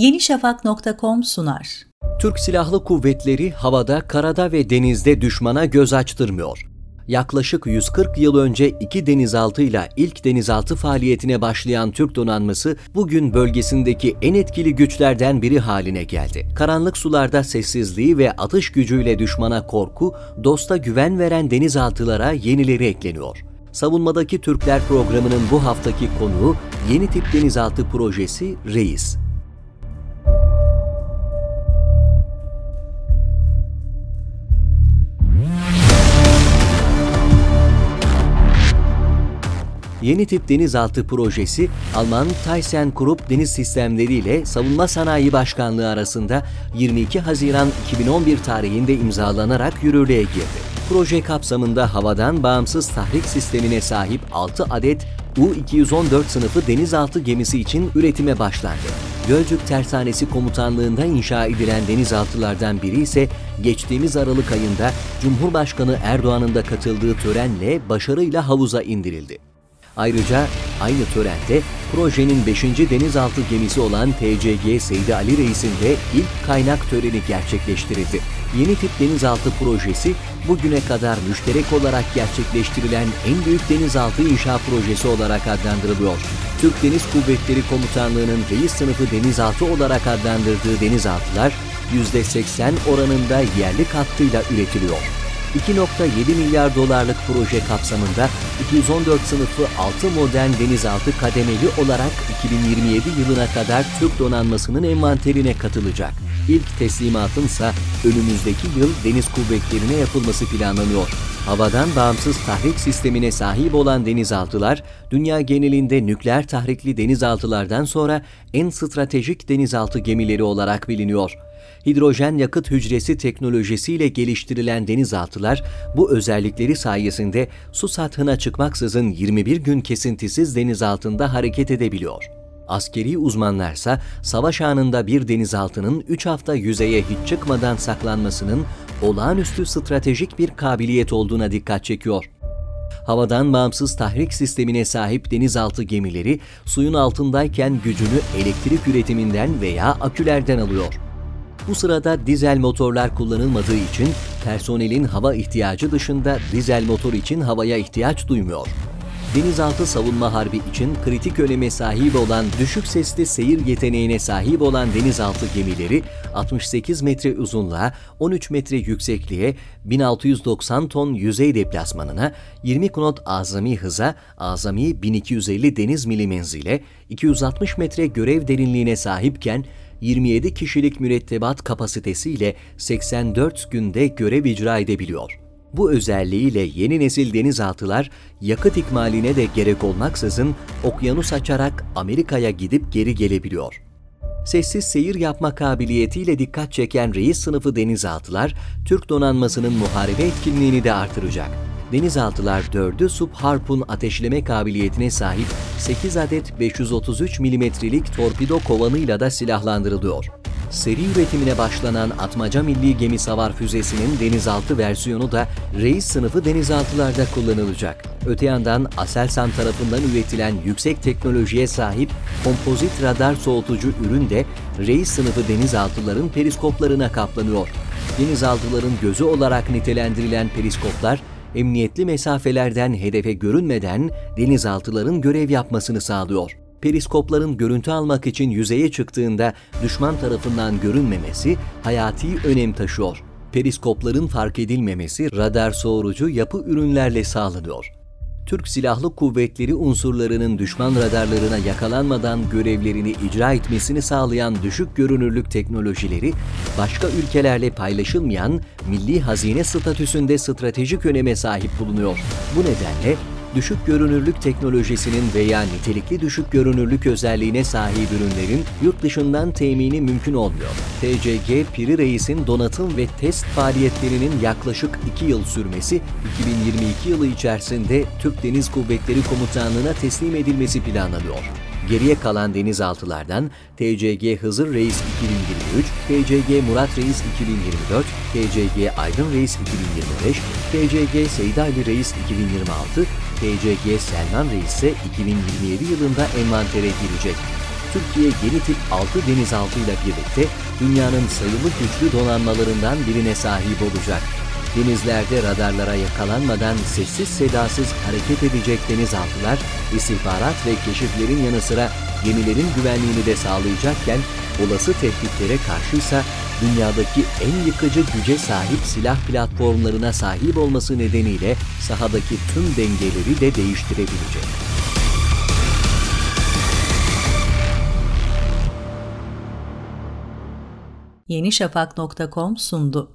yenişafak.com sunar. Türk Silahlı Kuvvetleri havada, karada ve denizde düşmana göz açtırmıyor. Yaklaşık 140 yıl önce iki denizaltıyla ilk denizaltı faaliyetine başlayan Türk donanması bugün bölgesindeki en etkili güçlerden biri haline geldi. Karanlık sularda sessizliği ve atış gücüyle düşmana korku, dosta güven veren denizaltılara yenileri ekleniyor. Savunmadaki Türkler programının bu haftaki konuğu yeni tip denizaltı projesi Reis. Yeni tip denizaltı projesi Alman ThyssenKrupp Deniz Sistemleri ile Savunma Sanayi Başkanlığı arasında 22 Haziran 2011 tarihinde imzalanarak yürürlüğe girdi. Proje kapsamında havadan bağımsız tahrik sistemine sahip 6 adet U-214 sınıfı denizaltı gemisi için üretime başlandı. Gölcük Tersanesi Komutanlığı'nda inşa edilen denizaltılardan biri ise geçtiğimiz Aralık ayında Cumhurbaşkanı Erdoğan'ın da katıldığı törenle başarıyla havuza indirildi. Ayrıca aynı törende projenin 5. denizaltı gemisi olan TCG Seydi Ali Reis'in de ilk kaynak töreni gerçekleştirildi. Yeni tip denizaltı projesi bugüne kadar müşterek olarak gerçekleştirilen en büyük denizaltı inşa projesi olarak adlandırılıyor. Türk Deniz Kuvvetleri Komutanlığı'nın reis sınıfı denizaltı olarak adlandırdığı denizaltılar %80 oranında yerli katkıyla üretiliyor. 2.7 milyar dolarlık proje kapsamında 214 sınıfı 6 modern denizaltı kademeli olarak 2027 yılına kadar Türk donanmasının envanterine katılacak. İlk teslimatın ise önümüzdeki yıl deniz kuvvetlerine yapılması planlanıyor. Havadan bağımsız tahrik sistemine sahip olan denizaltılar, dünya genelinde nükleer tahrikli denizaltılardan sonra en stratejik denizaltı gemileri olarak biliniyor hidrojen yakıt hücresi teknolojisiyle geliştirilen denizaltılar bu özellikleri sayesinde su sathına çıkmaksızın 21 gün kesintisiz deniz altında hareket edebiliyor. Askeri uzmanlarsa savaş anında bir denizaltının 3 hafta yüzeye hiç çıkmadan saklanmasının olağanüstü stratejik bir kabiliyet olduğuna dikkat çekiyor. Havadan bağımsız tahrik sistemine sahip denizaltı gemileri suyun altındayken gücünü elektrik üretiminden veya akülerden alıyor. Bu sırada dizel motorlar kullanılmadığı için personelin hava ihtiyacı dışında dizel motor için havaya ihtiyaç duymuyor. Denizaltı savunma harbi için kritik öneme sahip olan düşük sesli seyir yeteneğine sahip olan denizaltı gemileri 68 metre uzunluğa, 13 metre yüksekliğe, 1690 ton yüzey deplasmanına, 20 knot azami hıza, azami 1250 deniz mili menzile, 260 metre görev derinliğine sahipken 27 kişilik mürettebat kapasitesiyle 84 günde görev icra edebiliyor. Bu özelliğiyle yeni nesil denizaltılar yakıt ikmaline de gerek olmaksızın okyanus açarak Amerika'ya gidip geri gelebiliyor. Sessiz seyir yapma kabiliyetiyle dikkat çeken reis sınıfı denizaltılar, Türk donanmasının muharebe etkinliğini de artıracak denizaltılar 4'ü sub harpun ateşleme kabiliyetine sahip 8 adet 533 milimetrelik torpido kovanıyla da silahlandırılıyor. Seri üretimine başlanan Atmaca Milli Gemi Savar Füzesi'nin denizaltı versiyonu da reis sınıfı denizaltılarda kullanılacak. Öte yandan Aselsan tarafından üretilen yüksek teknolojiye sahip kompozit radar soğutucu ürün de reis sınıfı denizaltıların periskoplarına kaplanıyor. Denizaltıların gözü olarak nitelendirilen periskoplar emniyetli mesafelerden hedefe görünmeden denizaltıların görev yapmasını sağlıyor. Periskopların görüntü almak için yüzeye çıktığında düşman tarafından görünmemesi hayati önem taşıyor. Periskopların fark edilmemesi radar soğurucu yapı ürünlerle sağlanıyor. Türk Silahlı Kuvvetleri unsurlarının düşman radarlarına yakalanmadan görevlerini icra etmesini sağlayan düşük görünürlük teknolojileri, başka ülkelerle paylaşılmayan milli hazine statüsünde stratejik öneme sahip bulunuyor. Bu nedenle düşük görünürlük teknolojisinin veya nitelikli düşük görünürlük özelliğine sahip ürünlerin yurt dışından temini mümkün olmuyor. TCG Piri Reis'in donatım ve test faaliyetlerinin yaklaşık 2 yıl sürmesi 2022 yılı içerisinde Türk Deniz Kuvvetleri Komutanlığı'na teslim edilmesi planlanıyor. Geriye kalan denizaltılardan TCG Hızır Reis 2023, TCG Murat Reis 2024, TCG Aydın Reis 2025, TCG Seydali Reis 2026, TCG Selman Reis ise 2027 yılında envantere girecek. Türkiye yeni tip 6 denizaltıyla birlikte dünyanın sayılı güçlü donanmalarından birine sahip olacak. Denizlerde radarlara yakalanmadan sessiz sedasız hareket edecek denizaltılar, istihbarat ve keşiflerin yanı sıra gemilerin güvenliğini de sağlayacakken olası tehditlere karşıysa dünyadaki en yıkıcı güce sahip silah platformlarına sahip olması nedeniyle sahadaki tüm dengeleri de değiştirebilecek. yenişafak.com sundu.